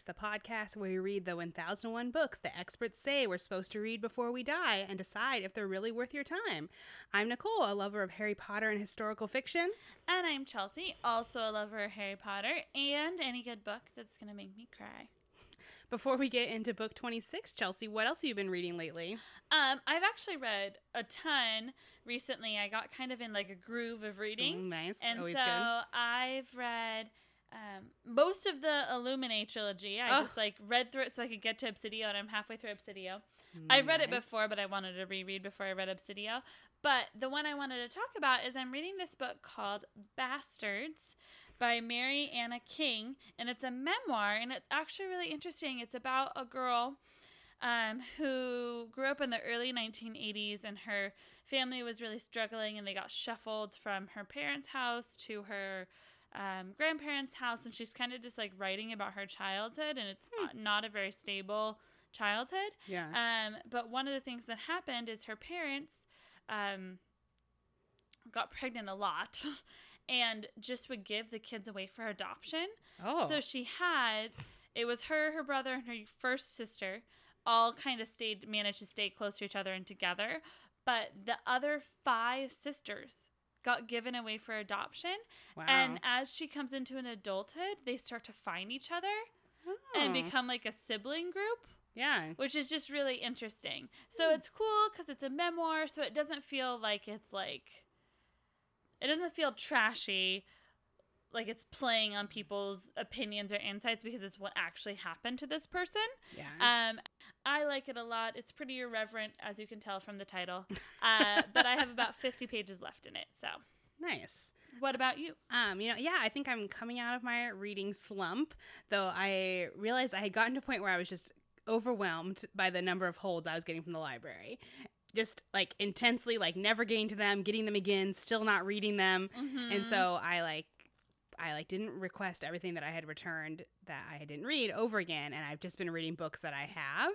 1001 Books, the podcast where we read the 1001 books the experts say we're supposed to read before we die and decide if they're really worth your time. I'm Nicole, a lover of Harry Potter and historical fiction. And I'm Chelsea, also a lover of Harry Potter and any good book that's going to make me cry. Before we get into book 26, Chelsea, what else have you been reading lately? Um, I've actually read a ton recently. I got kind of in like a groove of reading. Mm, nice. And Always so good. I've read um, most of the Illuminae trilogy. I Oh. just like read through it so I could get to Obsidio, and I'm halfway through Obsidio. I've read it before, but I wanted to reread before I read Obsidio. But the one I wanted to talk about is I'm reading this book called Bastards by Mary Anna King, and it's a memoir, and it's actually really interesting. It's about a girl um, who grew up in the early 1980s, and her family was really struggling, and they got shuffled from her parents' house to her um, grandparents' house, and she's kind of just like writing about her childhood, and it's Hmm. not- not a very stable childhood. Yeah. Um, but one of the things that happened is her parents um, got pregnant a lot and just would give the kids away for adoption. oh. So she had, it was her, her brother, and her first sister all kind of stayed, managed to stay close to each other and together. But the other five sisters got given away for adoption. wow. And as she comes into an adulthood, they start to find each other and Oh. become like a sibling group yeah. which is just really interesting. So hmm. it's cool because it's a memoir, so it doesn't feel like it's like it doesn't feel trashy, like it's playing on people's opinions or insights because it's what actually happened to this person. Yeah. Um, I like it a lot. It's pretty irreverent, as you can tell from the title. Uh, but I have about fifty pages left in it. So, nice. what about you? Um, you know, yeah, I think I'm coming out of my reading slump, though I realized I had gotten to a point where I was just overwhelmed by the number of holds I was getting from the library. Just like intensely, like never getting to them, getting them again, still not reading them. Mm-hmm. And so I like I like didn't request everything that I had returned that I didn't read over again, and I've just been reading books that I have.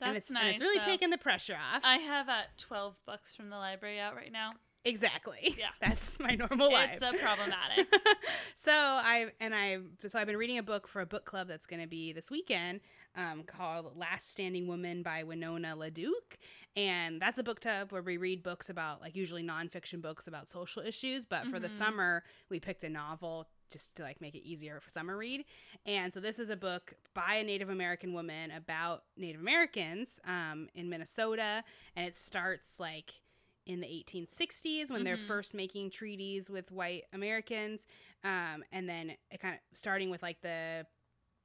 that's and it's nice. and it's really though. taken the pressure off. I have uh, twelve books from the library out right now. exactly. Yeah. That's my normal life. It's a problematic. so I and I so I've been reading a book for a book club that's going to be this weekend um, called Last Standing Woman by Winona LaDuke, and that's a book club where we read books about like usually nonfiction books about social issues, but for the Mhm. summer we picked a novel just to like make it easier for summer read. And so this is a book by a Native American woman about Native Americans um, in Minnesota, and it starts like in the 1860s when they're Mhm. first making treaties with white Americans, um, and then it kind of starting with like the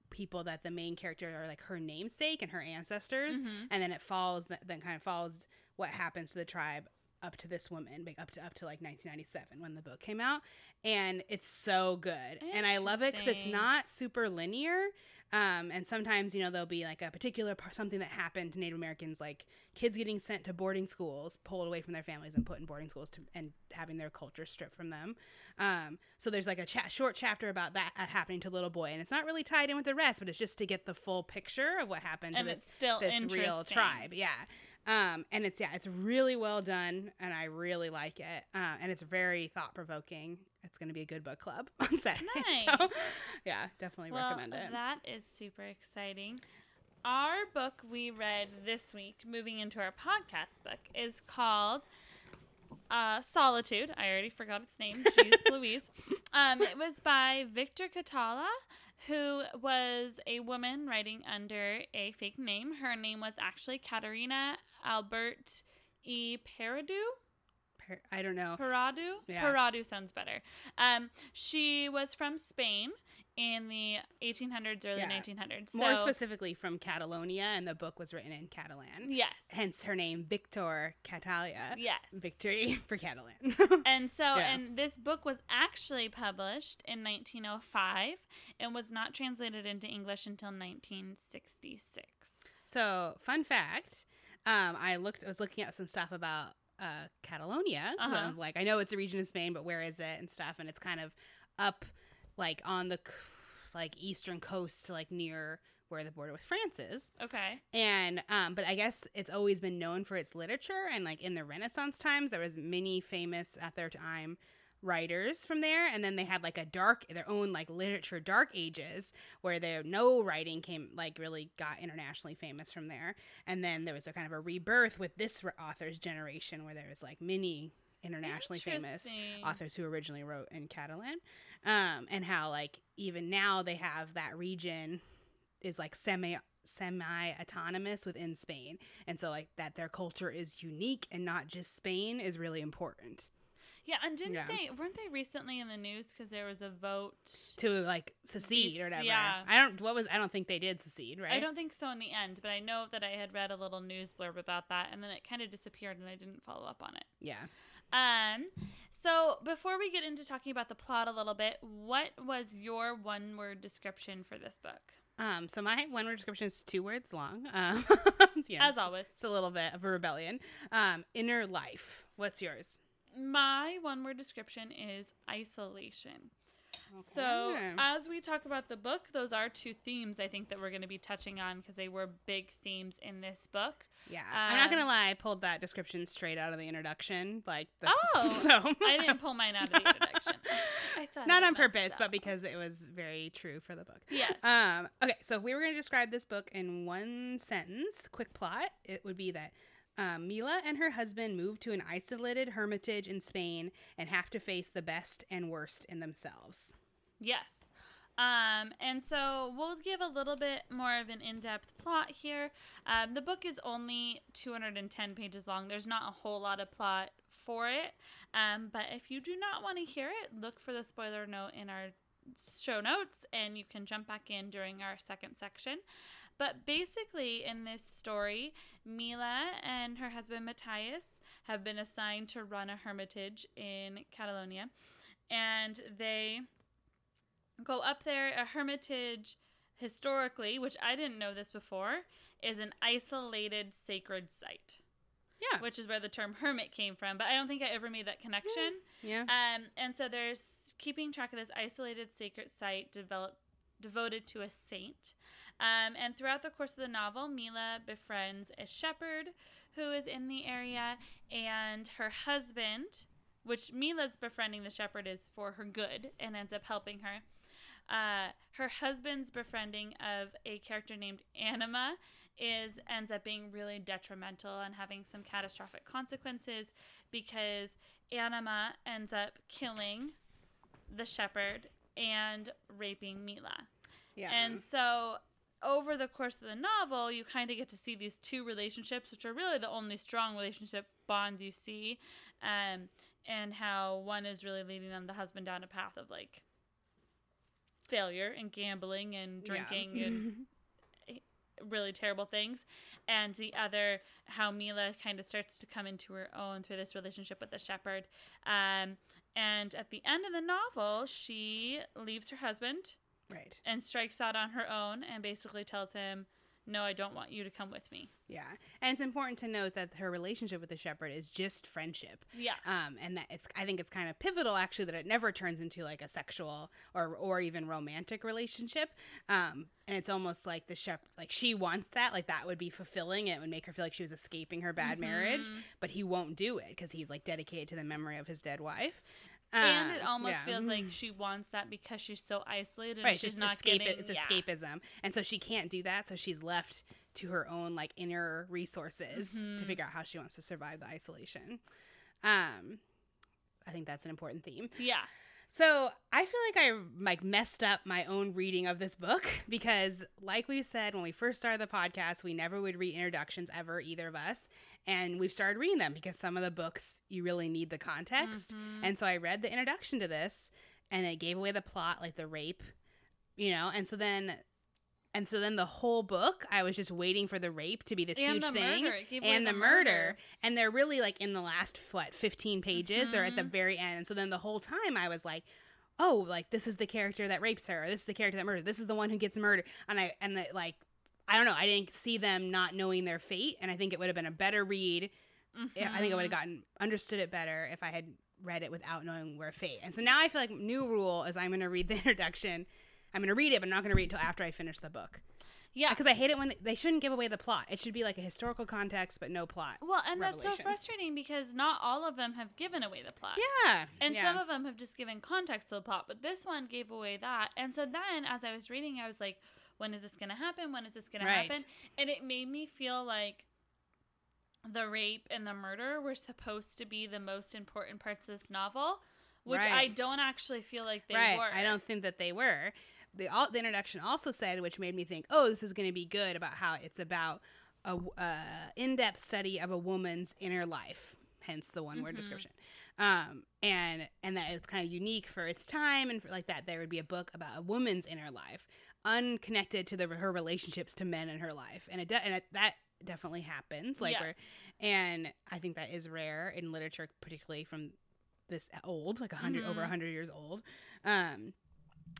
people that the main character are like her namesake and her ancestors, Mhm. and then it follows then kind of follows what happens to the tribe up to this woman like, up to up to like 1997 when the book came out and it's so good and i love it because it's not super linear um, and sometimes you know there'll be like a particular part, something that happened to native americans like kids getting sent to boarding schools pulled away from their families and put in boarding schools to, and having their culture stripped from them um, so there's like a cha- short chapter about that uh, happening to a little boy and it's not really tied in with the rest but it's just to get the full picture of what happened and to this still this real tribe. Yeah. Um, and it's yeah, it's really well done, and I really like it. Uh, and it's very thought provoking. It's going to be a good book club on Saturday. So, Nice. yeah, definitely Well, recommend it. that is super exciting. Our book we read this week, moving into our podcast book, is called uh, Solitude. I already forgot its name. Jeez Louise. Um, it was by Victor Catala, who was a woman writing under a fake name. Her name was actually Katerina Albert E. Peridou. Per- I don't know. Paradu? Yeah. Paradu sounds better. Um, she was from Spain in the 1800s, early Yeah. 1900s. More specifically from Catalonia, and the book was written in Catalan. Yes. Hence her name, Victor Catalia. Yes. Victory for Catalan. And so, Yeah. and this book was actually published in 1905 and was not translated into English until 1966. So, fun fact, um, I looked. I was looking up some stuff about uh, Catalonia. 'cause I Uh-huh. was like, I know it's a region of Spain, but where is it and stuff? And it's kind of up, like on the like eastern coast, like near where the border with France is. Okay. And um, but I guess it's always been known for its literature, and like in the Renaissance times, there was many famous at their time writers from there and then they had like a dark their own like literature dark ages where their no writing came like really got internationally famous from there and then there was a kind of a rebirth with this author's generation where there was like many internationally famous authors who originally wrote in Catalan, um, and how like even now they have that region is like semi semi autonomous within Spain, and so like that their culture is unique and not just Spain is really important Yeah, and didn't Yeah. they weren't they recently in the news because there was a vote? to like secede or whatever. yeah. I don't what was I don't think they did secede, right? I don't think so in the end, but I know that I had read a little news blurb about that, and then it kind of disappeared, and I didn't follow up on it. Yeah. Um, so before we get into talking about the plot a little bit, what was your one word description for this book? Um. So my one word description is two words long. Um. yes. As always, It's a little bit of a rebellion. Um. Inner life. What's yours? my one word description is isolation. So, as we talk about the book, those are two themes I think that we're going to be touching on because they were big themes in this book. Yeah, I'm not Um, gonna lie. I pulled that description straight out of the introduction. Like, the, Oh, so I didn't pull mine out of the introduction. I thought not on purpose, up. but because it was very true for the book. Yes. Um. Okay, so if we were gonna describe this book in one sentence, quick plot, it would be that. Um, Mila and her husband move to an isolated hermitage in Spain and have to face the best and worst in themselves. Yes. Um, and so we'll give a little bit more of an in depth plot here. Um, the book is only 210 pages long, there's not a whole lot of plot for it. Um, but if you do not want to hear it, look for the spoiler note in our show notes and you can jump back in during our second section. But basically, in this story, Mila and her husband Matias have been assigned to run a hermitage in Catalonia. And they go up there. A hermitage, historically, which I didn't know this before, is an isolated sacred site, Yeah. which is where the term hermit came from. But I don't think I ever made that connection. Yeah. Um, and so there's keeping track of this isolated sacred site developed devoted to a saint. Um, and throughout the course of the novel, Mila befriends a shepherd who is in the area, and her husband, which Mila's befriending the shepherd is for her good and ends up helping her. Uh, her husband's befriending of a character named Anima is ends up being really detrimental and having some catastrophic consequences because Anima ends up killing the shepherd and raping Mila. Yeah. And so over the course of the novel, you kind of get to see these two relationships, which are really the only strong relationship bonds you see, um, and how one is really leading on the husband down a path of like failure and gambling and Yeah. drinking and really terrible things and the other how mila kind of starts to come into her own through this relationship with the shepherd um, and at the end of the novel she leaves her husband right. and strikes out on her own and basically tells him no i don't want you to come with me Yeah. And it's important to note that her relationship with the shepherd is just friendship. yeah Um, and that it's I think it's kind of pivotal actually that it never turns into like a sexual or or even romantic relationship. Um, and it's almost like the shepherd like she wants that, like that would be fulfilling. It would make her feel like she was escaping her bad marriage, Mm-hmm. but he won't do it because he's like dedicated to the memory of his dead wife. And Um, it almost yeah. feels like she wants that because she's so isolated and right, she's not escape getting it's yeah. escapism. And so she can't do that, so she's left to her own like inner resources to Mhm. figure out how she wants to survive the isolation. Um I think that's an important theme. yeah So I feel like I like messed up my own reading of this book because, like we said when we first started the podcast, we never would read introductions ever, either of us, and we've started reading them because some of the books you really need the context. Mhm. And so I read the introduction to this, and it gave away the plot, like the rape, you know. And so then, and so then the whole book, I was just waiting for the rape to be this and huge the thing murder it gave away and the, murder. and they're really like in the last what 15 pages they're at the Mhm. very end and so then the whole time i was like oh like this is the character that rapes her or this is the character that murders this is the one who gets murdered and i and it, like i don't know i didn't see them not knowing their fate and i think it would have been a better read Yeah, i think i mm-hmm. would have gotten understood it better if i had read it without knowing where fate and so now i feel like new rule is i'm going to read the introduction i'm going to read it but i'm not going to read it until after i finish the book Yeah. Because I hate it when they, they shouldn't give away the plot. It should be like a historical context, but no plot. Well, and that's so frustrating because not all of them have given away the plot. Yeah. And yeah. some of them have just given context to the plot, but this one gave away that. And so then, as I was reading, I was like, when is this going to happen? When is this going Right. to happen? And it made me feel like the rape and the murder were supposed to be the most important parts of this novel, which I don't actually feel like they right. were. I don't think that they were. The, all, the introduction also said, which made me think, oh, this is going to be good about how it's about a uh, in-depth study of a woman's inner life. Hence the one-word Mm-hmm. description. Um, and and that it's kind of unique for its time, and for, like that, there would be a book about a woman's inner life, unconnected to the, her relationships to men in her life, and it de- and it, that definitely happens. Like Yes. where, and I think that is rare in literature, particularly from this old, like a 100 over a hundred years old. Um,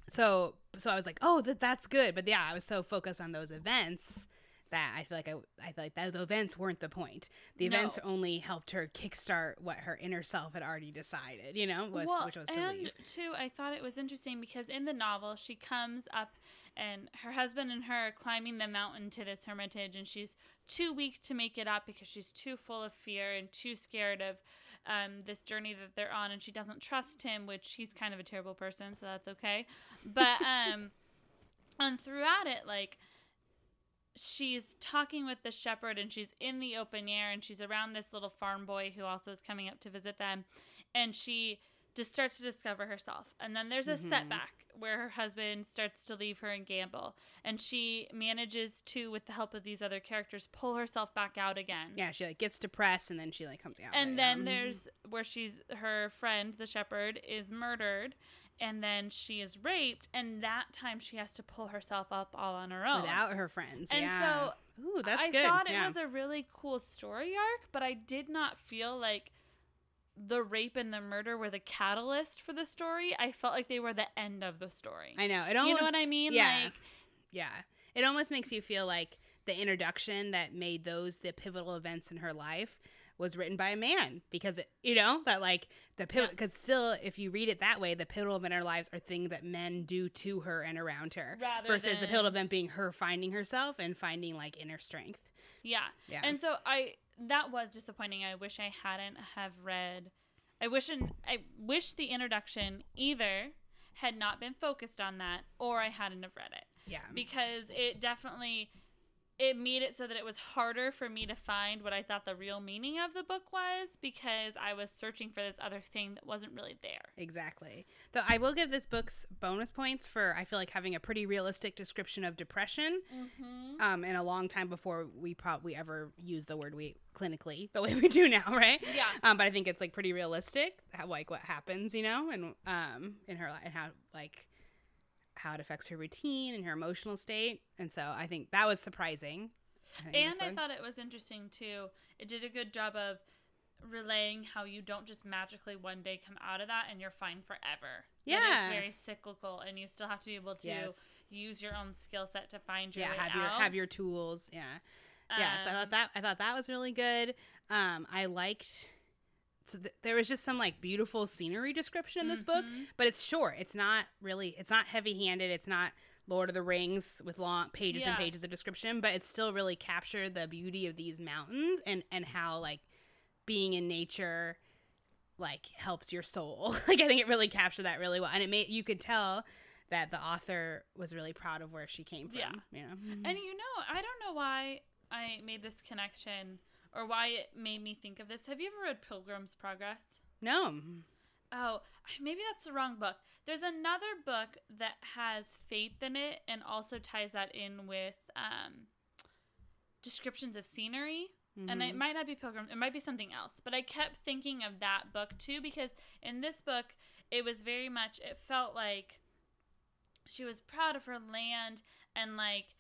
so so I was like, oh, that that's good. But yeah, I was so focused on those events that I feel like I I feel like that the events weren't the point. The No. events only helped her kickstart what her inner self had already decided. You know, was well, which was to and leave. too, I thought it was interesting because in the novel, she comes up and her husband and her are climbing the mountain to this hermitage, and she's too weak to make it up because she's too full of fear and too scared of um, this journey that they're on, and she doesn't trust him, which he's kind of a terrible person, so that's okay. But um, and throughout it, like she's talking with the shepherd and she's in the open air and she's around this little farm boy who also is coming up to visit them and she just starts to discover herself and then there's a mm-hmm. setback where her husband starts to leave her and gamble and she manages to with the help of these other characters pull herself back out again Yeah, she like gets depressed and then she like comes out. and then there's where she's her friend the shepherd is murdered and then she is raped and that time she has to pull herself up all on her own without her friends. And yeah. so, ooh, that's good. I good. thought it was a really cool story arc, but I did not feel like the rape and the murder were the catalyst for the story. I felt like they were the end of the story. I know. It you know what I mean? Yeah. Like Yeah. It almost makes you feel like the introduction that made those the pivotal events in her life was written by a man because it, you know that like the pivot Yeah. because still if you read it that way the pivotal event in her lives are things that men do to her and around her Rather versus the than- pivotal event being her finding herself and finding like inner strength yeah. Yeah. And so I that was disappointing. I wish I hadn't have read I wish an, I wish the introduction either had not been focused on that or I hadn't have read it. yeah because it definitely it made it so that it was harder for me to find what I thought the real meaning of the book was because I was searching for this other thing that wasn't really there. Exactly. Though I will give this book's bonus points for I feel like having a pretty realistic description of depression. Mm-hmm. Um, in a long time before we probably ever use the word we clinically the way we do now, right? Yeah. Um, but I think it's like pretty realistic, how, like what happens, you know, and um, in her life, and how like how it affects her routine and her emotional state. And so I think that was surprising. I And I thought it was interesting too. It did a good job of relaying how you don't just magically one day come out of that and you're fine forever. That Yeah. it's very cyclical and you still have to be able to Yes. use your own skill set to find your yeah, way have your have your tools. Yeah. yeah so i Um, thought that i thought that was really good um i liked so th- there was just some like beautiful scenery description in this book Mm-hmm. but it's short. It's not really it's not heavy handed it's not lord of the rings with long pages and pages of description but it still really captured the beauty of these mountains and and how like being in nature like helps your soul. Like i think it really captured that really well and it made you could tell that the author was really proud of where she came from Yeah. you know? And you know, I don't know why I made this connection or why it made me think of this. Have you ever read Pilgrim's Progress? no Oh, maybe that's the wrong book. There's another book that has faith in it and also ties that in with um, descriptions of scenery. And it might not be Pilgrim, it might be something else. But I kept thinking of that book too because in this book, it was very much, it felt like she was proud of her land and like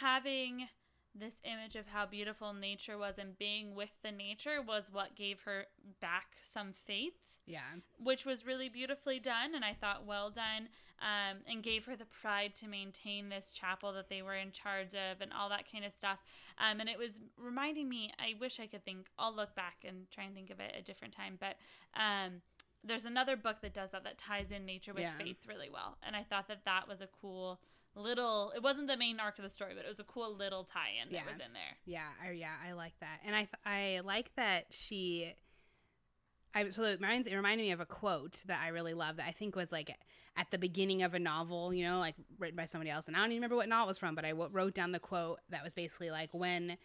having this image of how beautiful nature was and being with the nature was what gave her back some faith yeah which was really beautifully done and i thought well done um, and gave her the pride to maintain this chapel that they were in charge of and all that kind of stuff um, and it was reminding me i wish i could think i'll look back and try and think of it a different time but um, there's another book that does that that ties in nature with Yeah. faith really well and i thought that that was a cool little. It wasn't the main arc of the story, but it was a cool little tie-in Yeah. that was in there. Yeah, I, yeah, I like that, and I th- I like that she. I so it reminds it reminded me of a quote that I really love that I think was like at the beginning of a novel, you know, like written by somebody else, and I don't even remember what novel it was from, but I w- wrote down the quote that was basically like when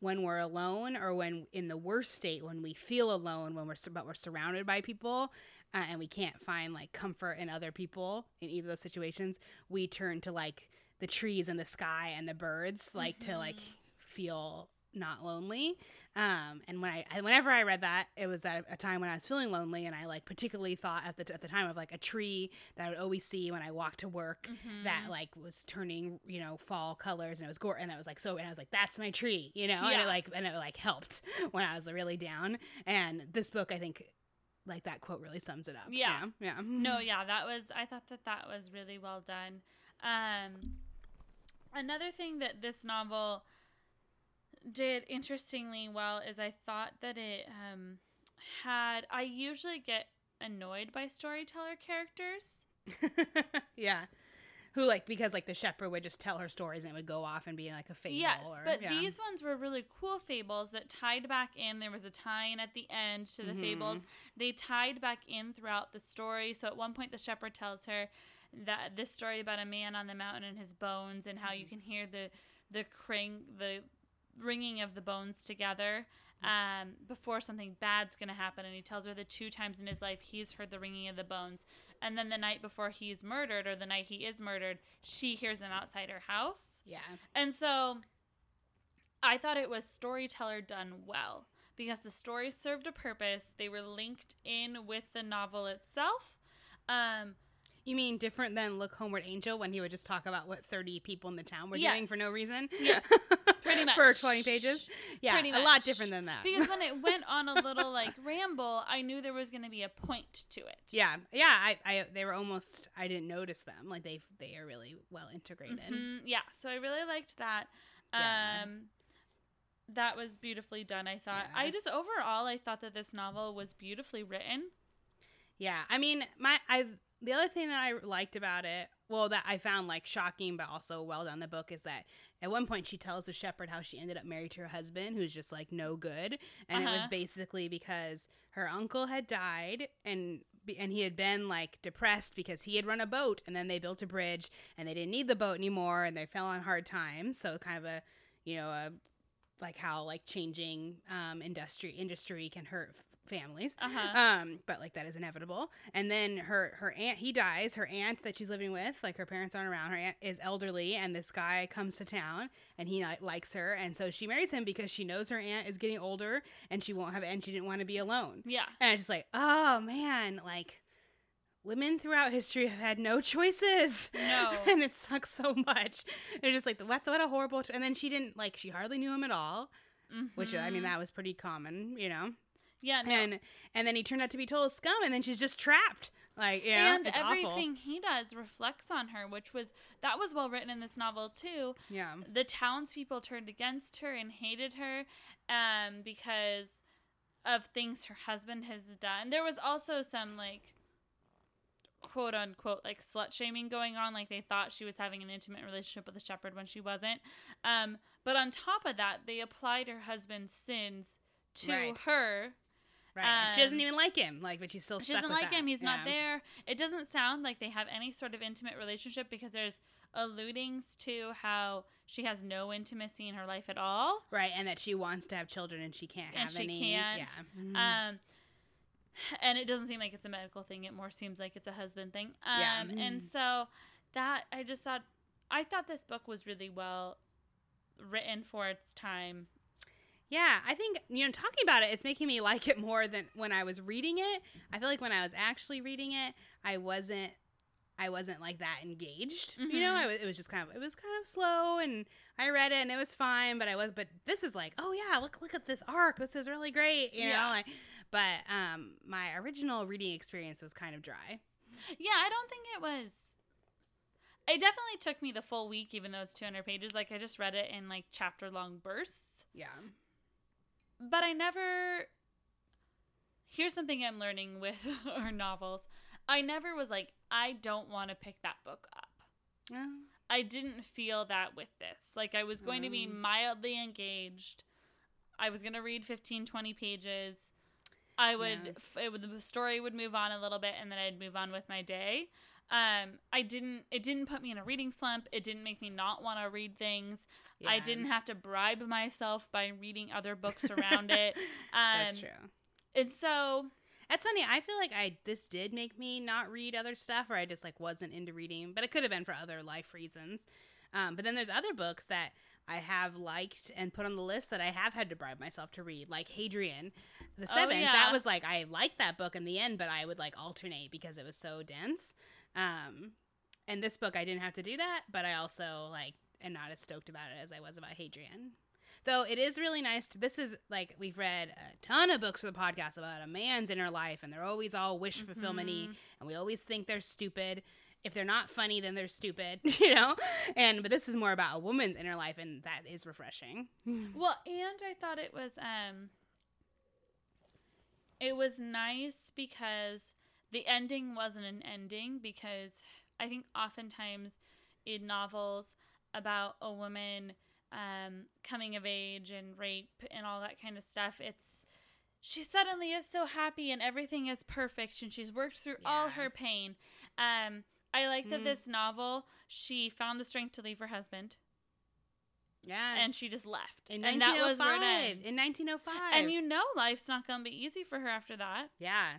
when we're alone or when in the worst state when we feel alone when we're but we're surrounded by people uh, and we can't find like comfort in other people in either of those situations we turn to like the trees and the sky and the birds like to like feel not lonely. Um and when I, whenever i read that it was at a time when i was feeling lonely and i like particularly thought at the, at the time of like a tree that i would always see when i walked to work Mm-hmm. that like was turning you know fall colors and it was gore and i was like so and i was like that's my tree you know and it like and it like helped when i was really down. And this book i think like that quote really sums it up Yeah. know? yeah No, yeah, that was. I thought that that was really well done. Um, another thing that this novel did interestingly well is I thought that it um, had. I usually get annoyed by storyteller characters. yeah who like because like the shepherd would just tell her stories and it would go off and be like a fable yes, or, but yeah. these ones were really cool fables that tied back in. There was a tie-in at the end to the Mhm. fables. They tied back in throughout the story. So at one point, the shepherd tells her that this story about a man on the mountain and his bones, and how you Mm-hmm. can hear the the cring the ringing of the bones together. Mm-hmm. Um, before something bad's gonna happen, and he tells her the two times in his life he's heard the ringing of the bones, and then the night before he's murdered, or the night he is murdered, she hears them outside her house. yeah And so I thought it was storyteller done well because the stories served a purpose. They were linked in with the novel itself. Um, You mean different than Look Homeward Angel when he would just talk about what 30 people in the town were Yes. doing for no reason? Yes. Pretty much. for 20 pages? Yeah, Pretty a lot different than that. because when it went on a little like ramble, I knew there was going to be a point to it. yeah, yeah, I, I, they were almost, I didn't notice them. Like they, they are really well integrated. Mhm, yeah. So I really liked that. Yeah. Um, that was beautifully done. I thought. Yeah. I just overall, I thought that this novel was beautifully written. Yeah, I mean, my I the other thing that I liked about it, well, that I found like shocking but also well done. The book is that at one point she tells the shepherd how she ended up married to her husband, who's just like no good, and it was Uh-huh. basically because her uncle had died and. And he had been like depressed because he had run a boat, and then they built a bridge, and they didn't need the boat anymore, and they fell on hard times. So kind of a, you know, a like how like changing um, industry industry can hurt families. Uh huh. Um, but like that is inevitable. And then her her aunt he dies. Her aunt that she's living with, like her parents aren't around. Her aunt is elderly, and this guy comes to town, and he like, likes her, and so she marries him because she knows her aunt is getting older, and she won't have, and she didn't want to be alone. yeah. And I just like, oh man, like women throughout history have had no choices. No. and it sucks so much. They're just like, what, what a horrible. and then she didn't like, she hardly knew him at all, which I mean, Mhm. that was pretty common, you know. Yeah. No. And and then he turned out to be total scum, and then she's just trapped. Like, yeah, and everything awful. he does reflects on her, which was that was well written in this novel too. Yeah. The townspeople turned against her and hated her, um, because of things her husband has done. There was also some like quote unquote like slut shaming going on like they thought she was having an intimate relationship with the shepherd when she wasn't um but on top of that they applied her husband's sins to Right. her Right. and she doesn't Um, even like him. Like, but she's still she doesn't like that. him. He's not there. It doesn't sound like they have any sort of intimate relationship because there's alludings to how she has no intimacy in her life at all. Right, and that she wants to have children and she can't And have she any. can't. Yeah. Mhm. Um, and it doesn't seem like it's a medical thing. It more seems like it's a husband thing. Um, Yeah. And Mhm. so that I just thought I thought this book was really well written for its time. Yeah, I think you know talking about it, it's making me like it more than when I was reading it. I feel like when I was actually reading it, I wasn't, I wasn't like that engaged. You know, Mhm. I it was just kind of, it was kind of slow, and I read it and it was fine. But I was, but this is like, oh yeah, look, look at this arc. This is really great. You Yeah. know, like, but um, my original reading experience was kind of dry. Yeah, I don't think it was. It definitely took me the full week, even though it's 200 pages. Like I just read it in like chapter long bursts. Yeah. But I never. Here's something I'm learning with our novels. I never was like, I don't want to pick that book up. Yeah. I didn't feel that with this. Like I was going to be Mm. mildly engaged. I was going to read 15 20 pages. I would Yeah. it would the story would move on a little bit and then I'd move on with my day. Um I didn't it didn't put me in a reading slump. It didn't make me not want to read things. I didn't have to bribe myself by reading other books around it. Um That's true. And so That's funny. I feel like I this did make me not read other stuff, or I just like wasn't into reading. But it could have been for other life reasons. Um, but then there's other books that I have liked and put on the list that I have had to bribe myself to read, like Hadrian, the Oh, seventh. yeah. That was like I liked that book in the end, but I would like alternate because it was so dense. Um, and this book I didn't have to do that, but I also like am not as stoked about it as I was about Hadrian. Though it is really nice. To, this is like we've read a ton of books for the podcast about a man's inner life, and they're always all wish fulfillment Mhm. and we always think they're stupid. If they're not funny, then they're stupid, you know. And but this is more about a woman's inner life, and that is refreshing. Well, and I thought it was um it was nice because the ending wasn't an ending because I think oftentimes in novels about a woman um coming of age and rape and all that kind of stuff, it's she suddenly is so happy and everything is perfect and she's worked through all her pain. Um I like that Mm. this novel she found the strength to leave her husband Yeah, and she just left. in and that was where it 1905, ends. in 1905, and you know life's not going to be easy for her after that. yeah,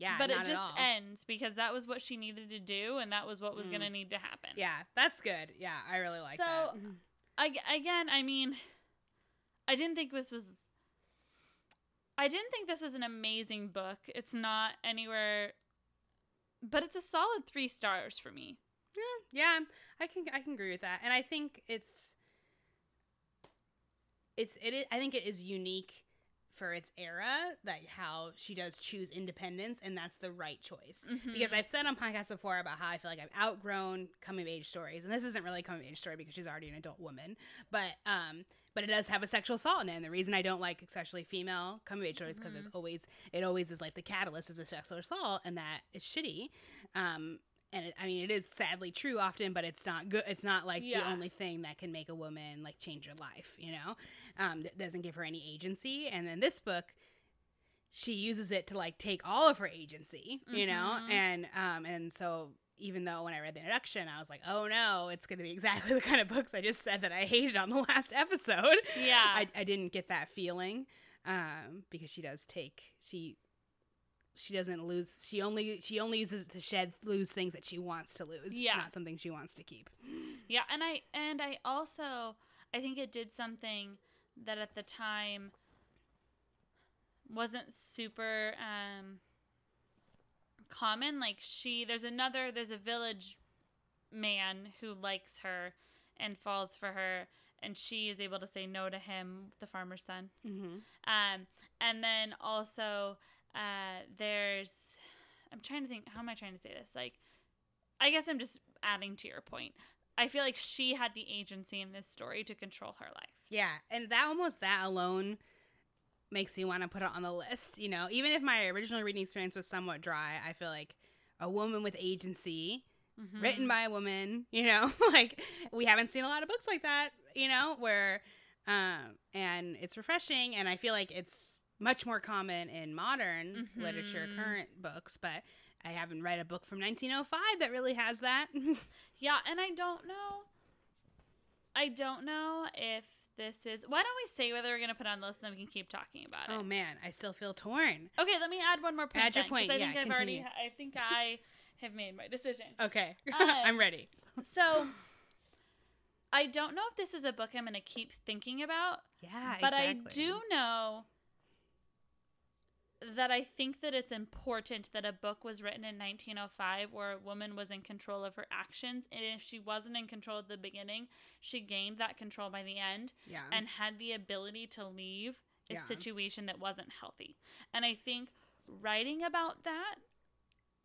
yeah, but it just ends because that was what she needed to do and that was what was going to Mm. need to happen. Yeah, that's good. Yeah, I really like So, that. So, I, again, I mean, I didn't think this was. I didn't think this was an amazing book. It's not anywhere, but it's a solid three stars for me. Yeah, I can I can agree with that, and I think it's it's it. Is, I think it is unique for its era that how she does choose independence, and that's the right choice. Mhm. Because I've said on podcasts before about how I feel like I've outgrown coming of age stories, and this isn't really a coming of age story because she's already an adult woman, but um, but it does have a sexual assault in it. And the reason I don't like especially female coming of age stories because there's always it always is like the catalyst is a sexual assault, and that is shitty. Um, and it, I mean, it is sadly true often, but it's not good. It's not like the only thing that can make a woman like change her life, you know. Um, that doesn't give her any agency. And then this book, she uses it to like take all of her agency, you know. Mhm. And um, and so even though when I read the introduction, I was like, oh no, it's going to be exactly the kind of books I just said that I hated on the last episode. Yeah. I, I didn't get that feeling um, because she does take she she doesn't lose she only she only uses to shed lose things that she wants to lose Yeah. not something she wants to keep Yeah, and I and I also I think it did something that at the time wasn't super um common like she there's another there's a village man who likes her and falls for her and she is able to say no to him the farmer's son mm-hmm. um, and then also, uh, there's, I'm trying to think, how am I trying to say this? Like, I guess I'm just adding to your point. I feel like she had the agency in this story to control her life. Yeah and that almost that alone makes me want to put it on the list you know even if my original reading experience was somewhat dry i feel like a woman with agency Mhm. written by a woman, you know, like we haven't seen a lot of books like that, you know, where um and it's refreshing and I feel like it's much more common in modern literature, Mhm. current books, but I haven't read a book from 1905 that really has that. Yeah, and I don't know. I don't know if this is. Why don't we say whether we're gonna put on the list, and then we can keep talking about it. oh man, I still feel torn. Okay, let me add one more point. Add your then, point, I yeah, think I've already. continue. I think I have made my decision. Okay. Um, I'm ready. So, I don't know if this is a book I'm going to keep thinking about, Yeah, but exactly. I do know that I think that it's important that a book was written in 1905 where a woman was in control of her actions. And if she wasn't in control at the beginning, she gained that control by the end Yeah. and had the ability to leave a Yeah. situation that wasn't healthy. And I think writing about that,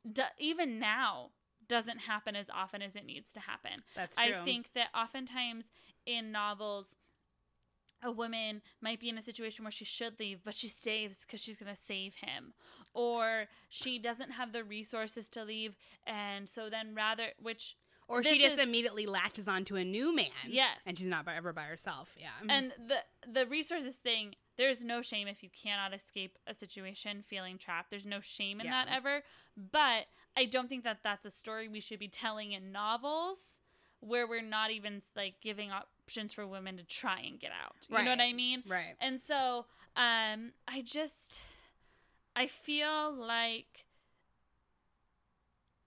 do, even now, doesn't happen as often as it needs to happen. That's true. I think that oftentimes in novels, a woman might be in a situation where she should leave, but she stays because she's going to save him. Or she doesn't have the resources to leave. And so then, rather, which or she just is- immediately latches onto a new man. Yes. and she's not by, ever by herself. Yeah, And the the resources thing, there's no shame if you cannot escape a situation feeling trapped. There's no shame in Yeah. that ever. But I don't think that that's a story we should be telling in novels where we're not even like giving options for women to try and get out. You know what I mean? right. And so, um, I just, I feel like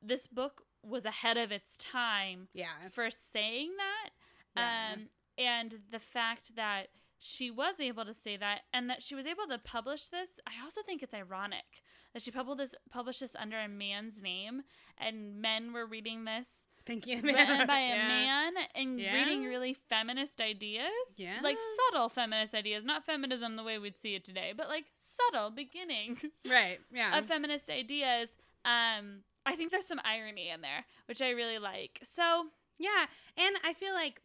this book was ahead of its time Yeah, for saying that. Yeah. Um, and the fact that she was able to say that and that she was able to publish this, I also think it's ironic that she published this, published this under a man's name and men were reading this thinking written by a Yeah. man and Yeah. reading really feminist ideas. Yeah. Like subtle feminist ideas, not feminism the way we'd see it today, but like subtle beginning Right. Yeah. of feminist ideas. Um, I think there's some irony in there, which I really like. So Yeah, and I feel like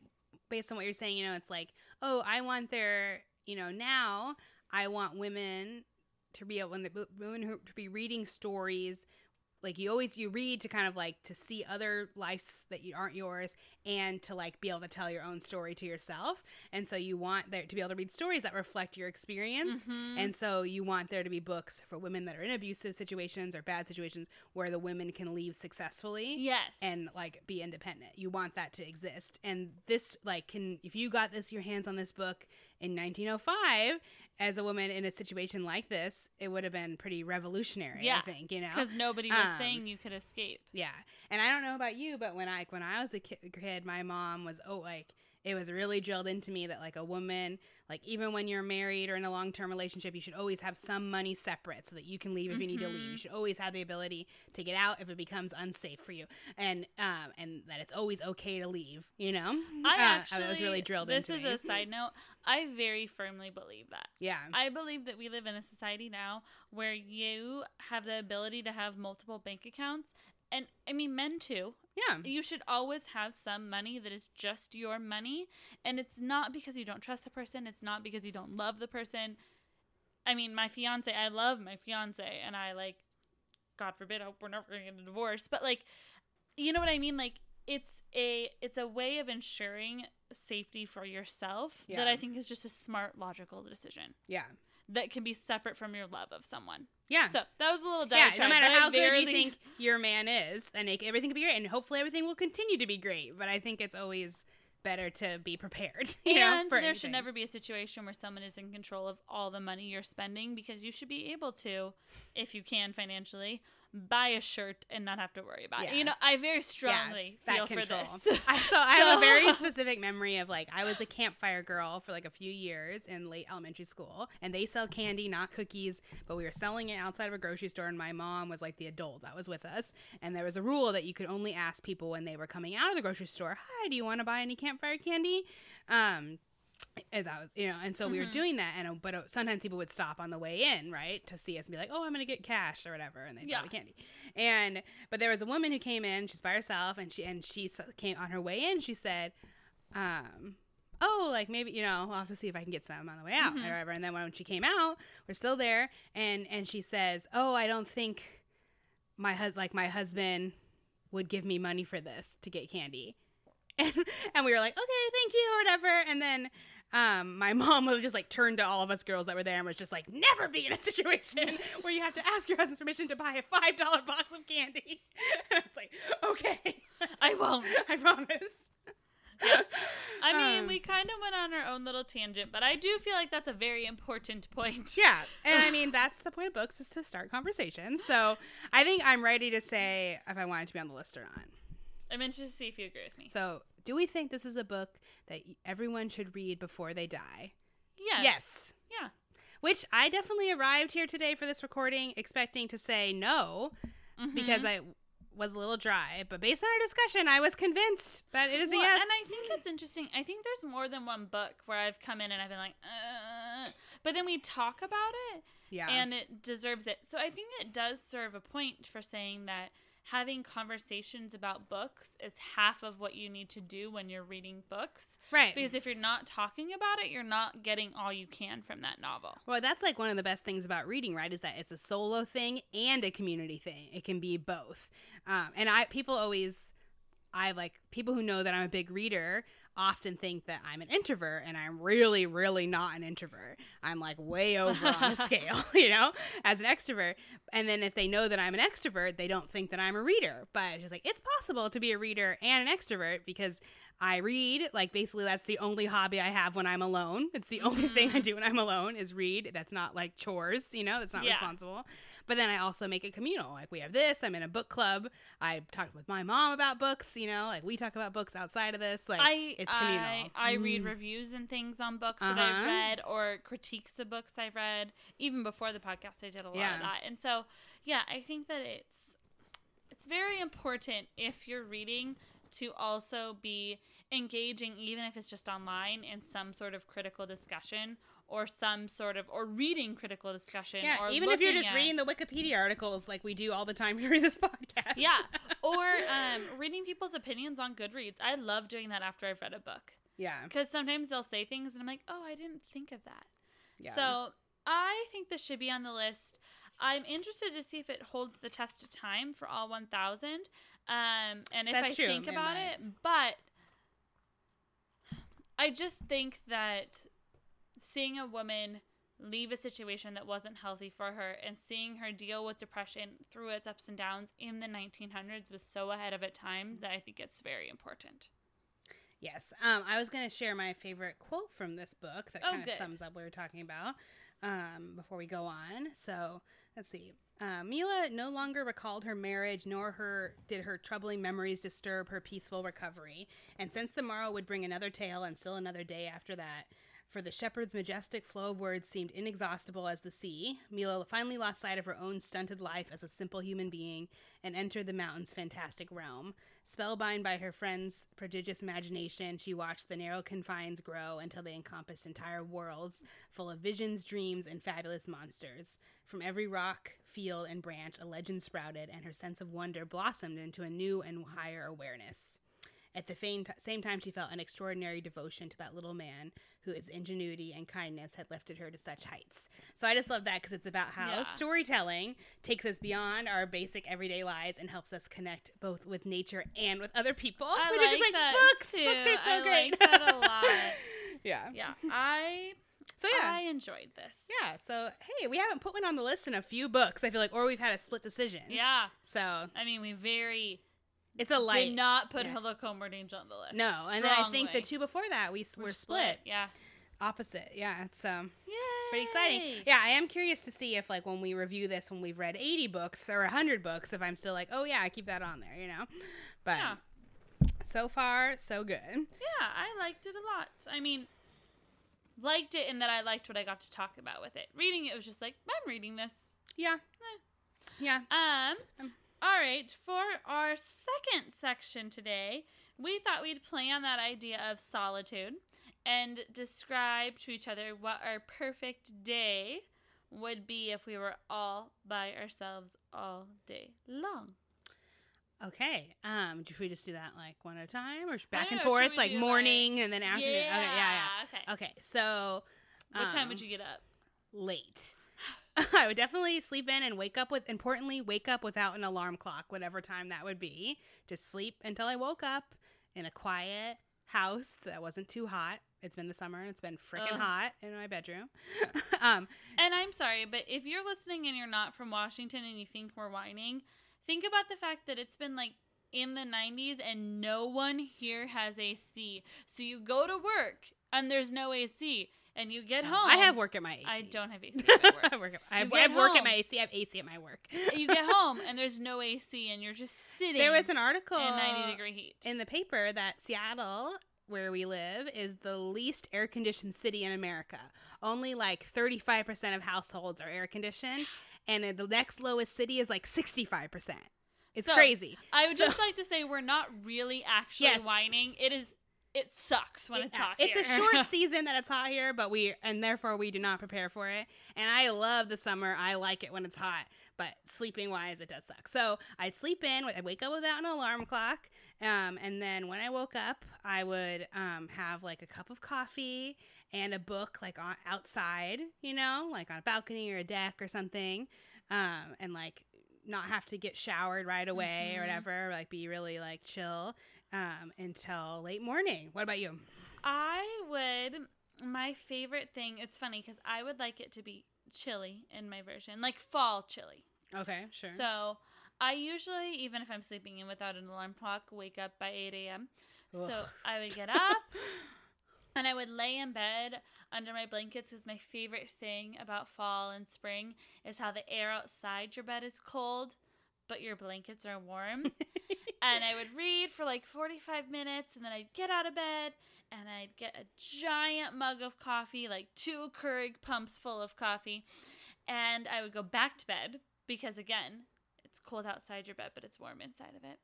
based on what you're saying, you know, it's like, oh, I want their, you know, now I want women to be able, when the women who to be reading stories like you always you read to kind of like to see other lives that you aren't yours and to like be able to tell your own story to yourself and so you want there to be able to read stories that reflect your experience Mhm. and so you want there to be books for women that are in abusive situations or bad situations where the women can leave successfully yes, and like be independent. You want that to exist. And this like can if you got this your hands on this book in 1905 as a woman in a situation like this, it would have been pretty revolutionary, Yeah, I think, you know. because nobody was Um, saying you could escape. Yeah. And I don't know about you, but when I when I was a kid, my mom was oh like it was really drilled into me that like a woman like even when you're married or in a long-term relationship you should always have some money separate so that you can leave if you need to leave you should always have the ability to get out if it becomes unsafe for you and um and that it's always okay to leave you know I Uh, actually was really drilled This is me. a side note. I very firmly believe that. yeah I believe that we live in a society now where you have the ability to have multiple bank accounts. And I mean, men too. yeah You should always have some money that is just your money. And it's not because you don't trust the person, it's not because you don't love the person. I mean, my fiance, I love my fiance, and I like, God forbid, I hope we're never going to get a divorce. But like, you know what I mean? Like, it's a it's a way of ensuring safety for yourself that I think is just a smart, logical decision yeah that can be separate from your love of someone. yeah So that was a little yeah, diatribe. no matter how good you think your man is, and it- everything can be great, and hopefully everything will continue to be great. But I think it's always better to be prepared. You and for there should never be a situation where someone is in control of all the money you're spending because you should be able to, if you can financially, buy a shirt and not have to worry about it. You know, I very strongly that feel for this. I, so I have a very specific memory of like I was a campfire girl for like a few years in late elementary school, and they sell candy, not cookies, but we were selling it outside of a grocery store, and my mom was like the adult that was with us, and there was a rule that you could only ask people when they were coming out of the grocery store, "Hi, do you want to buy any campfire candy?" Um, and that was you know and so we were Mhm. doing that and uh, but uh, sometimes people would stop on the way in right to see us and be like oh i'm gonna get cash or whatever and they Yeah. buy the candy and but there was a woman who came in she's by herself and she and she came on her way in she said um oh like maybe you know i'll have to see if i can get some on the way out Mhm. or whatever and then when she came out we're still there and and she says oh i don't think my hus like my husband would give me money for this to get candy and, and we were like okay thank you or whatever and then um, my mom was just like turned to all of us girls that were there and was just like never be in a situation where you have to ask your husband's permission to buy a five dollar box of candy and i was like okay I won't. i promise I mean, Um, we kind of went on our own little tangent, but I do feel like that's a very important point. Yeah, and I mean that's the point of books is to start conversations. So I think I'm ready to say if I wanted to be on the list or not. I'm interested to see if you agree with me. So, do we think this is a book that everyone should read before they die? Yes. Yes. Yeah. Which I definitely arrived here today for this recording expecting to say no Mhm. because I was a little dry, but based on our discussion, I was convinced that it is Well, a yes. And I think it's interesting. I think there's more than one book where I've come in and I've been like, uh, but then we talk about it yeah. and it deserves it. So I think it does serve a point for saying that having conversations about books is half of what you need to do when you're reading books. right. Because if you're not talking about it, you're not getting all you can from that novel. Well, that's like one of the best things about reading, right? Is that it's a solo thing and a community thing. It can be both. Um, and I people always I like people who know that I'm a big reader often think that I'm an introvert and I'm really, really not an introvert. I'm like way over on the scale, you know, as an extrovert. And then if they know that I'm an extrovert, they don't think that I'm a reader. But it's just like, it's possible to be a reader and an extrovert because I read. Like basically that's the only hobby I have when I'm alone. It's the only thing I do when I'm alone is read. That's not like chores, you know, that's not Yeah. responsible. But then I also make it communal. Like we have this, I'm in a book club. I talk with my mom about books, you know, like we talk about books outside of this. Like I it's communal. I, I read Mm. reviews and things on books that I've Uh-huh. read or critiques of books I've read. Even before the podcast, I did a lot Yeah. of that. And so, yeah, I think that it's it's very important if you're reading to also be engaging, even if it's just online, in some sort of critical discussion or some sort of or reading critical discussion. Yeah, or even if you're just at- reading the Wikipedia articles like we do all the time during this podcast. yeah, or um, reading people's opinions on Goodreads. I love doing that after I've read a book. yeah. Because sometimes they'll say things and I'm like, oh, I didn't think of that. Yeah. So I think this should be on the list. I'm interested to see if it holds the test of time for all 1,000. Um, and if That's I true, think about it, but I just think that seeing a woman leave a situation that wasn't healthy for her and seeing her deal with depression through its ups and downs in the 1900s was so ahead of its time that I think it's very important. Yes. Um, I was going to share my favorite quote from this book that Oh, kind of good. sums up what we were talking about um, before we go on. So let's see. Uh, Mila no longer recalled her marriage, nor her did her troubling memories disturb her peaceful recovery. And since the morrow would bring another tale, and still another day after that, for the shepherd's majestic flow of words seemed inexhaustible as the sea, Mila finally lost sight of her own stunted life as a simple human being and entered the mountain's fantastic realm. Spellbound by her friend's prodigious imagination, she watched the narrow confines grow until they encompassed entire worlds full of visions, dreams, and fabulous monsters. From every rock, field, and branch, a legend sprouted, and her sense of wonder blossomed into a new and higher awareness. At the same time, she felt an extraordinary devotion to that little man whose ingenuity and kindness had lifted her to such heights. So I just love that because it's about how Yeah. storytelling takes us beyond our basic everyday lives and helps us connect both with nature and with other people. I which like just like that books. too. Books are so I great. like that a lot. yeah. Yeah, I So yeah. I enjoyed this. yeah. So hey, we haven't put one on the list in a few books. I feel like, or we've had a split decision. Yeah. So I mean, we very it's a light. did not put yeah. Look Homeward, Angel on the list. no, and then I think the two before that we were, split. Yeah. Opposite. Yeah. It's um. Yay. It's pretty exciting. Yeah, I am curious to see if like when we review this when we've read 80 books or 100 books if I'm still like, "Oh yeah, I keep that on there," you know. But Yeah. so far so good. Yeah, I liked it a lot. I mean, liked it in that I liked what I got to talk about with it. Reading it was just like, I'm reading this. Yeah. Yeah. Um, Um. All right, for our second section today, we thought we'd play on that idea of solitude and describe to each other what our perfect day would be if we were all by ourselves all day long. Okay. Um should we just do that like one at a time or back and know, forth like morning and then afternoon? Yeah. Okay, yeah, Okay. yeah. Okay. So What time um, would you get up? late. I would definitely sleep in and wake up with importantly wake up without an alarm clock, whatever time that would be. Just sleep until I woke up in a quiet house that wasn't too hot. It's been the summer and it's been freaking hot in my bedroom. um And I'm sorry, but if you're listening and you're not from Washington and you think we're whining, think about the fact that it's been like in the 90s and no one here has AC. So you go to work and there's no AC and you get um, home. I have work at my AC. I don't have AC at my work. I work at, I have, I have get work at my AC. I have AC at my work. you get home and there's no AC and you're just sitting There was an article in 90 degree heat. in the paper that Seattle, where we live, is the least air conditioned city in America. Only like 35% of households are air conditioned, and the next lowest city is like 65%. It's So, crazy. I would So- just like to say we're not really actually Yes. whining. It is it sucks when it's Yeah, hot it's a short season that it's hot here, but we and therefore we do not prepare for it. And I love the summer. I like it when it's hot, but sleeping wise, it does suck. So I'd sleep in. I'd wake up without an alarm clock, um, and then when I woke up, I would um, have like a cup of coffee and a book, like on, outside, you know, like on a balcony or a deck or something, um, and like not have to get showered right away or Mhm. whatever. Like be really like chill. Um, until late morning. What about you? I would. My favorite thing. It's funny because I would like it to be chilly in my version, like fall chilly. Okay, sure. So I usually, even if I'm sleeping in without an alarm clock, wake up by 8 a.m. So I would get up and I would lay in bed under my blankets because my favorite thing about fall and spring is how the air outside your bed is cold, but your blankets are warm. and I would read for like 45 minutes and then I'd get out of bed and I'd get a giant mug of coffee, like two Keurig pumps full of coffee, and I would go back to bed because again, it's cold outside your bed, but it's warm inside of it.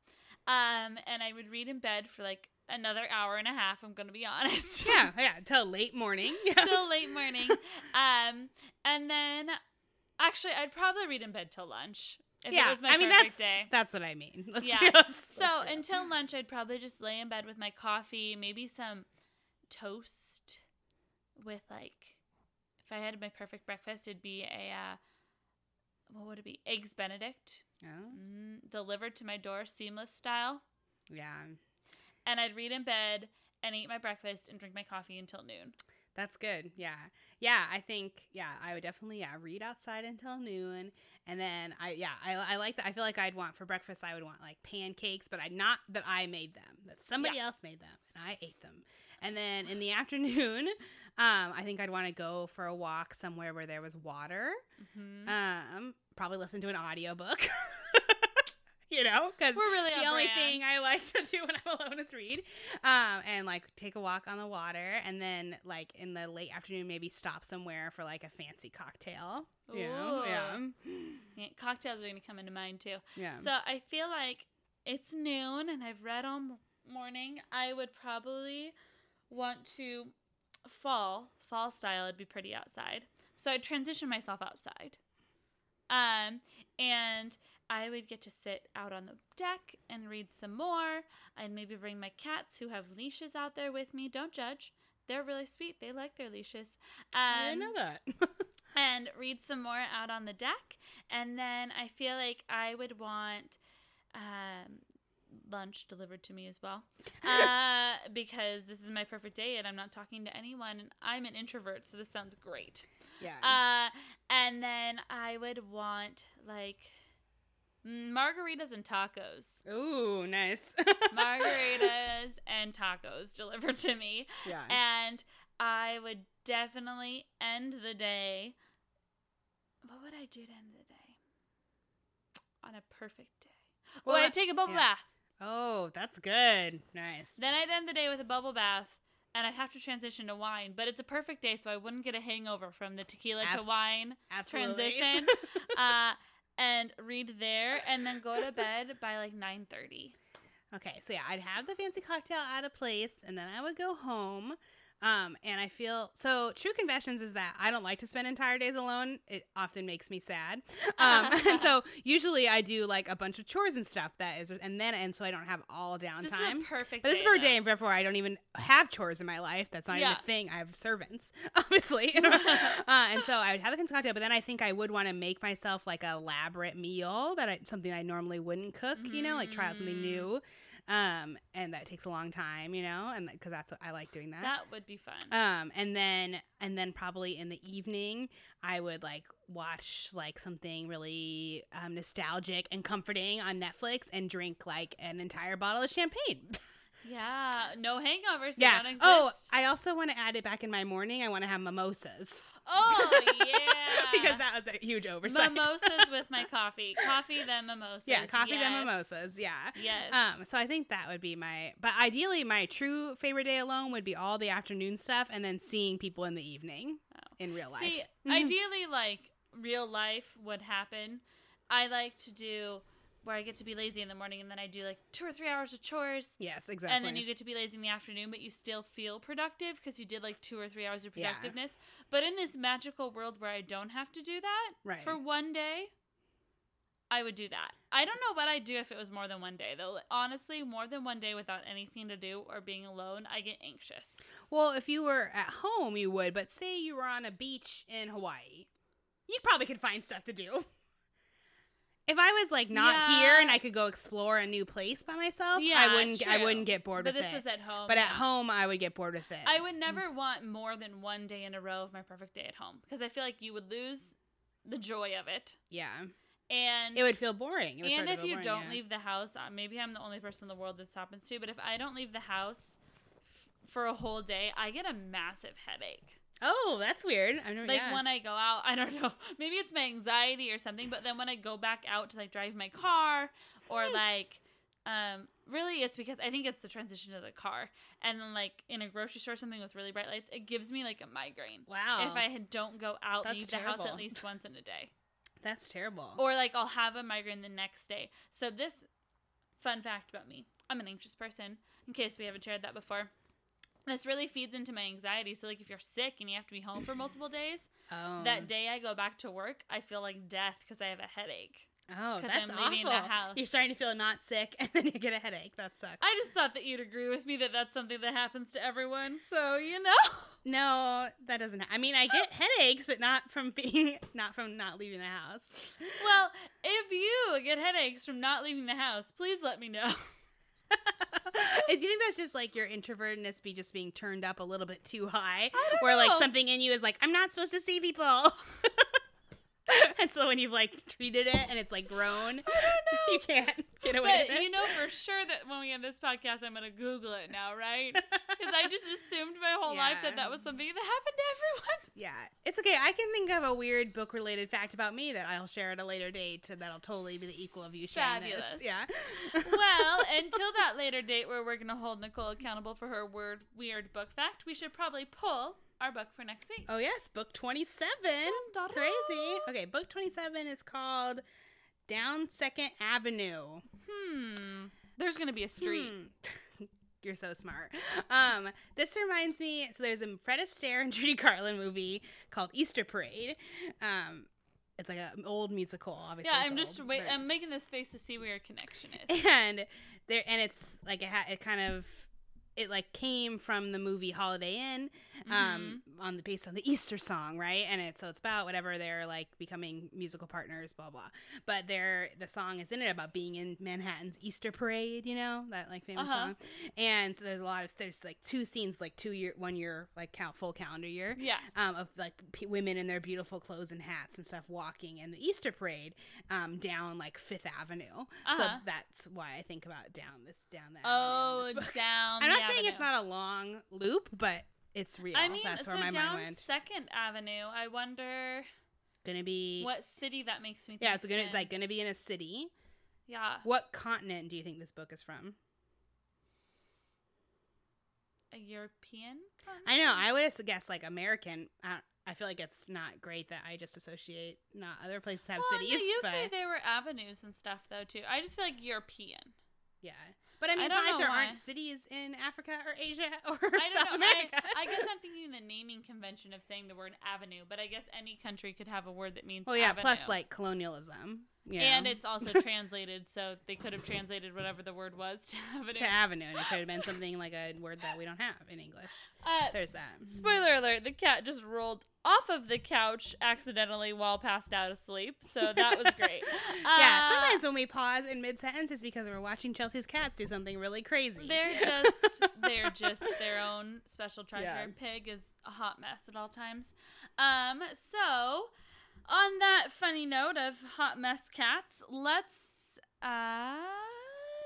Um, and I would read in bed for like another hour and a half. I'm gonna be honest. yeah, yeah, till late morning. Yes. till late morning. Um, and then actually, I'd probably read in bed till lunch if yeah, it was my I mean that's day. that's what I mean. Let's, Yeah. let's- So let's until lunch, I'd probably just lay in bed with my coffee, maybe some toast with like, if I had my perfect breakfast, it'd be a, uh, what would it be? Eggs Benedict. Oh, mm, delivered to my door, seamless style. yeah, And I'd read in bed and eat my breakfast and drink my coffee until noon. that's good. Yeah, yeah. I think yeah, I would definitely yeah read outside until noon, and then I yeah I, I like that. I feel like I'd want for breakfast I would want like pancakes, but I not that I made them. That somebody Yeah. else made them and I ate them. And then in the afternoon, um, I think I'd want to go for a walk somewhere where there was water. hmm Um, probably listen to an audiobook. you know, because We're really the on only brand. thing I like to do when I'm alone is read. Um, and like take a walk on the water, and then like in the late afternoon, maybe stop somewhere for like a fancy cocktail. You know? Yeah, Yeah, cocktails are going to come into mind too. yeah. So I feel like it's noon and I've read all m- morning. I would probably want to fall, fall style. It'd be pretty outside. So I'd transition myself outside. Um, and I would get to sit out on the deck and read some more. I'd maybe bring my cats who have leashes out there with me. Don't judge. They're really sweet. They like their leashes. I Um, didn't know that. and read some more out on the deck. And then I feel like I would want um, lunch delivered to me as well. Uh, because this is my perfect day and I'm not talking to anyone. And I'm an introvert, so this sounds great. yeah. Uh, and then I would want like margaritas and tacos. Ooh, nice. Margaritas and tacos delivered to me. yeah. And I would definitely end the day. What would I do to end the day? On a perfect day. Well, Well, I'd take a bubble yeah. bath. oh, that's good. Nice. Then I'd end the day with a bubble bath. And I'd have to transition to wine, but it's a perfect day, so I wouldn't get a hangover from the tequila to wine Absolutely. transition. uh, and read there, and then go to bed by like nine thirty. Okay, so yeah, I'd have the fancy cocktail at a place, and then I would go home. Um, and I feel so. True confessions is that I don't like to spend entire days alone. It often makes me sad. Um, and so usually I do like a bunch of chores and stuff. That is, and then and so I don't have all downtime. perfect. But this is a day, and therefore I don't even have chores in my life. That's not even a thing. I have servants, obviously. uh, and so I would have the fancy cocktail, but then I think I would want to make myself like a elaborate meal that I, something I normally wouldn't cook. You know, like try out something Mm. new. Um, and that takes a long time, you know, and because that's what I like doing that. That would be fun. Um, and then and then probably in the evening, I would like watch like something really um, nostalgic and comforting on Netflix and drink like an entire bottle of champagne. yeah, no hangovers. Yeah. Oh, I also want to add it back in my morning. I want to have mimosas Oh yeah. because that was a huge oversight. mimosas with my coffee. Coffee then mimosas. yeah, coffee then yes. mimosas. Yeah. Yes. Um, so I think that would be my, but ideally my true favorite day alone would be all the afternoon stuff and then seeing people in the evening Oh. in real life. See, ideally, like real life would happen. I like to do where I get to be lazy in the morning and then I do like two or three hours of chores. yes, exactly. And then you get to be lazy in the afternoon, but you still feel productive because you did like two or three hours of Yeah. productiveness. But in this magical world where I don't have to do that Right. for one day, I would do that. I don't know what I'd do if it was more than one day, though. Honestly, more than one day without anything to do or being alone, I get anxious. Well, if you were at home, you would, but say you were on a beach in Hawaii, you probably could find stuff to do. if I was like not here and I could go explore a new place by myself, Yeah, I wouldn't I wouldn't get bored with it. but with this it. was at home. but at home I would get bored with it. I would never want more than one day in a row of my perfect day at home because I feel like you would lose the joy of it. yeah. And It would feel boring. It would and if you boring, don't yeah. leave the house, uh, maybe I'm the only person in the world this happens to, but if I don't leave the house f- for a whole day, I get a massive headache. Oh, that's weird. Never Like yeah. when I go out, I don't know, maybe it's my anxiety or something, but then when I go back out to like drive my car or Hmm. like um really it's because I think it's the transition to the car. And then like in a grocery store or something with really bright lights, it gives me like a migraine. Wow. If I don't go out, That's leave the house at least once in a day. That's terrible. Or like I'll have a migraine the next day. So this fun fact about me. I'm an anxious person, in case we haven't shared that before. This really feeds into my anxiety. So like if you're sick and you have to be home for multiple days, oh. that day I go back to work, I feel like death because I have a headache. Oh, that's I'm leaving awful. the house. You're starting to feel not sick and then you get a headache. That sucks. I just thought that you'd agree with me that that's something that happens to everyone. So, you know. no, that doesn't. I mean, I get headaches, but not from being not from not leaving the house. Well, if you get headaches from not leaving the house, please let me know. Do you think that's just like your introvertedness be just being turned up a little bit too high? Where like something in you is like, I'm not supposed to see people. and so when you've like treated it and it's like grown, you can't get away But with it. you know for sure that when we end this podcast, I'm going to Google it now, right? Because I just assumed my whole life that that was something that happened to everyone. yeah, it's okay. I can think of a weird book related fact about me that I'll share at a later date and that'll totally be the equal of you sharing Fabulous. this. Yeah. well, until that later date where we're going to hold Nicole accountable for her word weird book fact, we should probably pull our book for next week. Oh yes, book twenty seven. Dun, dun, Crazy. Okay, book twenty seven is called Down Second Avenue. Hmm. There's going to be a street. Hmm. You're so smart. Um, this reminds me. So there's a Fred Astaire and Judy Garland movie called Easter Parade. Um, it's like an old musical, obviously. Yeah, I'm just old, wait. but- I'm making this face to see where your connection is. and there and it's like it, ha- it kind of it like came from the movie Holiday Inn, um, Mm-hmm. on the based on the Easter song, right? And it's so it's about whatever they're like becoming musical partners, blah blah. But they're the song is in it about being in Manhattan's Easter parade, you know that like famous Uh-huh. song. And so there's a lot of there's like two scenes, like two year, one year, like count full calendar year, Yeah. um, of like p- women in their beautiful clothes and hats and stuff walking in the Easter parade um, down like Fifth Avenue. So Uh-huh. that's why I think about down this down that. Oh, avenue in this book. down. I'm not saying it's not a long loop, but it's real. I mean, that's so my down mind went. Second Avenue. I wonder Gonna be what city that makes me. Think yeah, it's gonna it's like gonna be in a city. yeah, What continent do you think this book is from? a European. I know. I would have guessed like American. I, I feel like it's not great that I just associate not other places have well, cities, in the UK but there were avenues and stuff though too. I just feel like European. yeah. But I mean, I it's like there why. aren't cities in Africa or Asia or I South don't know. I, America. I guess I'm thinking the naming convention of saying the word avenue, but I guess any country could have a word that means. well, yeah. avenue. Plus, like colonialism. You and it's also translated, so they could have translated whatever the word was to avenue. to avenue, and it could have been something like a word that we don't have in English. Uh, There's that. Spoiler alert, the cat just rolled off of the couch accidentally while passed out asleep. So that was great. Yeah, Uh, sometimes when we pause in mid sentence, it's because we're watching Chelsea's cats do something really crazy. They're just they're just their own special treasure. Yeah. Pig is a hot mess at all times. Um so on that funny note of hot mess cats, let's uh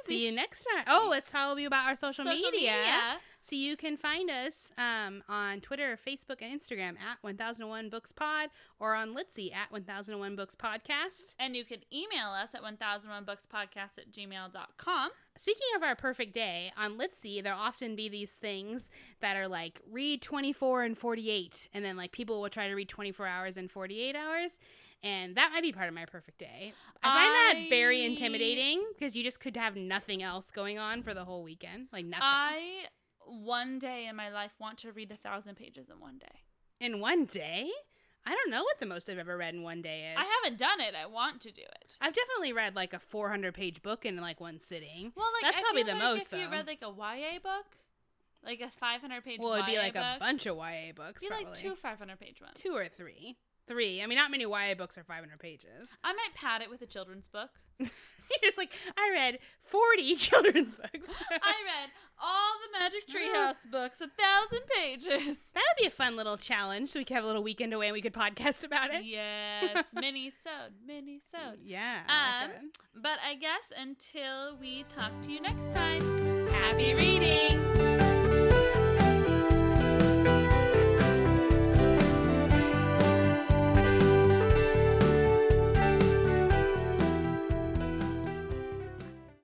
See you next time. Oh, let's tell you about our social, social media. media. So you can find us um, on Twitter, Facebook, and Instagram at 1001 Books Pod or on Litsy at 1001 Books Podcast. And you can email us at 1001bookspodcast at gmail.com. Speaking of our perfect day, on Litsy, there'll often be these things that are like read 24 and 48, and then like people will try to read 24 hours and 48 hours. And that might be part of my perfect day. I find that very intimidating because you just could have nothing else going on for the whole weekend. Like nothing. I one day in my life want to read a thousand pages in one day. in one day? I don't know what the most I've ever read in one day is. I haven't done it. I want to do it. I've definitely read like a 400 page book in like one sitting. Well, like That's I probably the like most, If you read like a YA book, like a 500 page Well, it'd be like book, a bunch of YA books. be Probably. like two 500 page ones. two or three. Three. I mean, not many YA books are 500 pages. I might pad it with a children's book. You're just like, I read 40 children's books. I read all the Magic Treehouse books, a thousand pages. that would be a fun little challenge. So we could have a little weekend away and we could podcast about it. Yes, mini sewed, mini sewed. Yeah. I like Um, but I guess until we talk to you next time. Happy reading.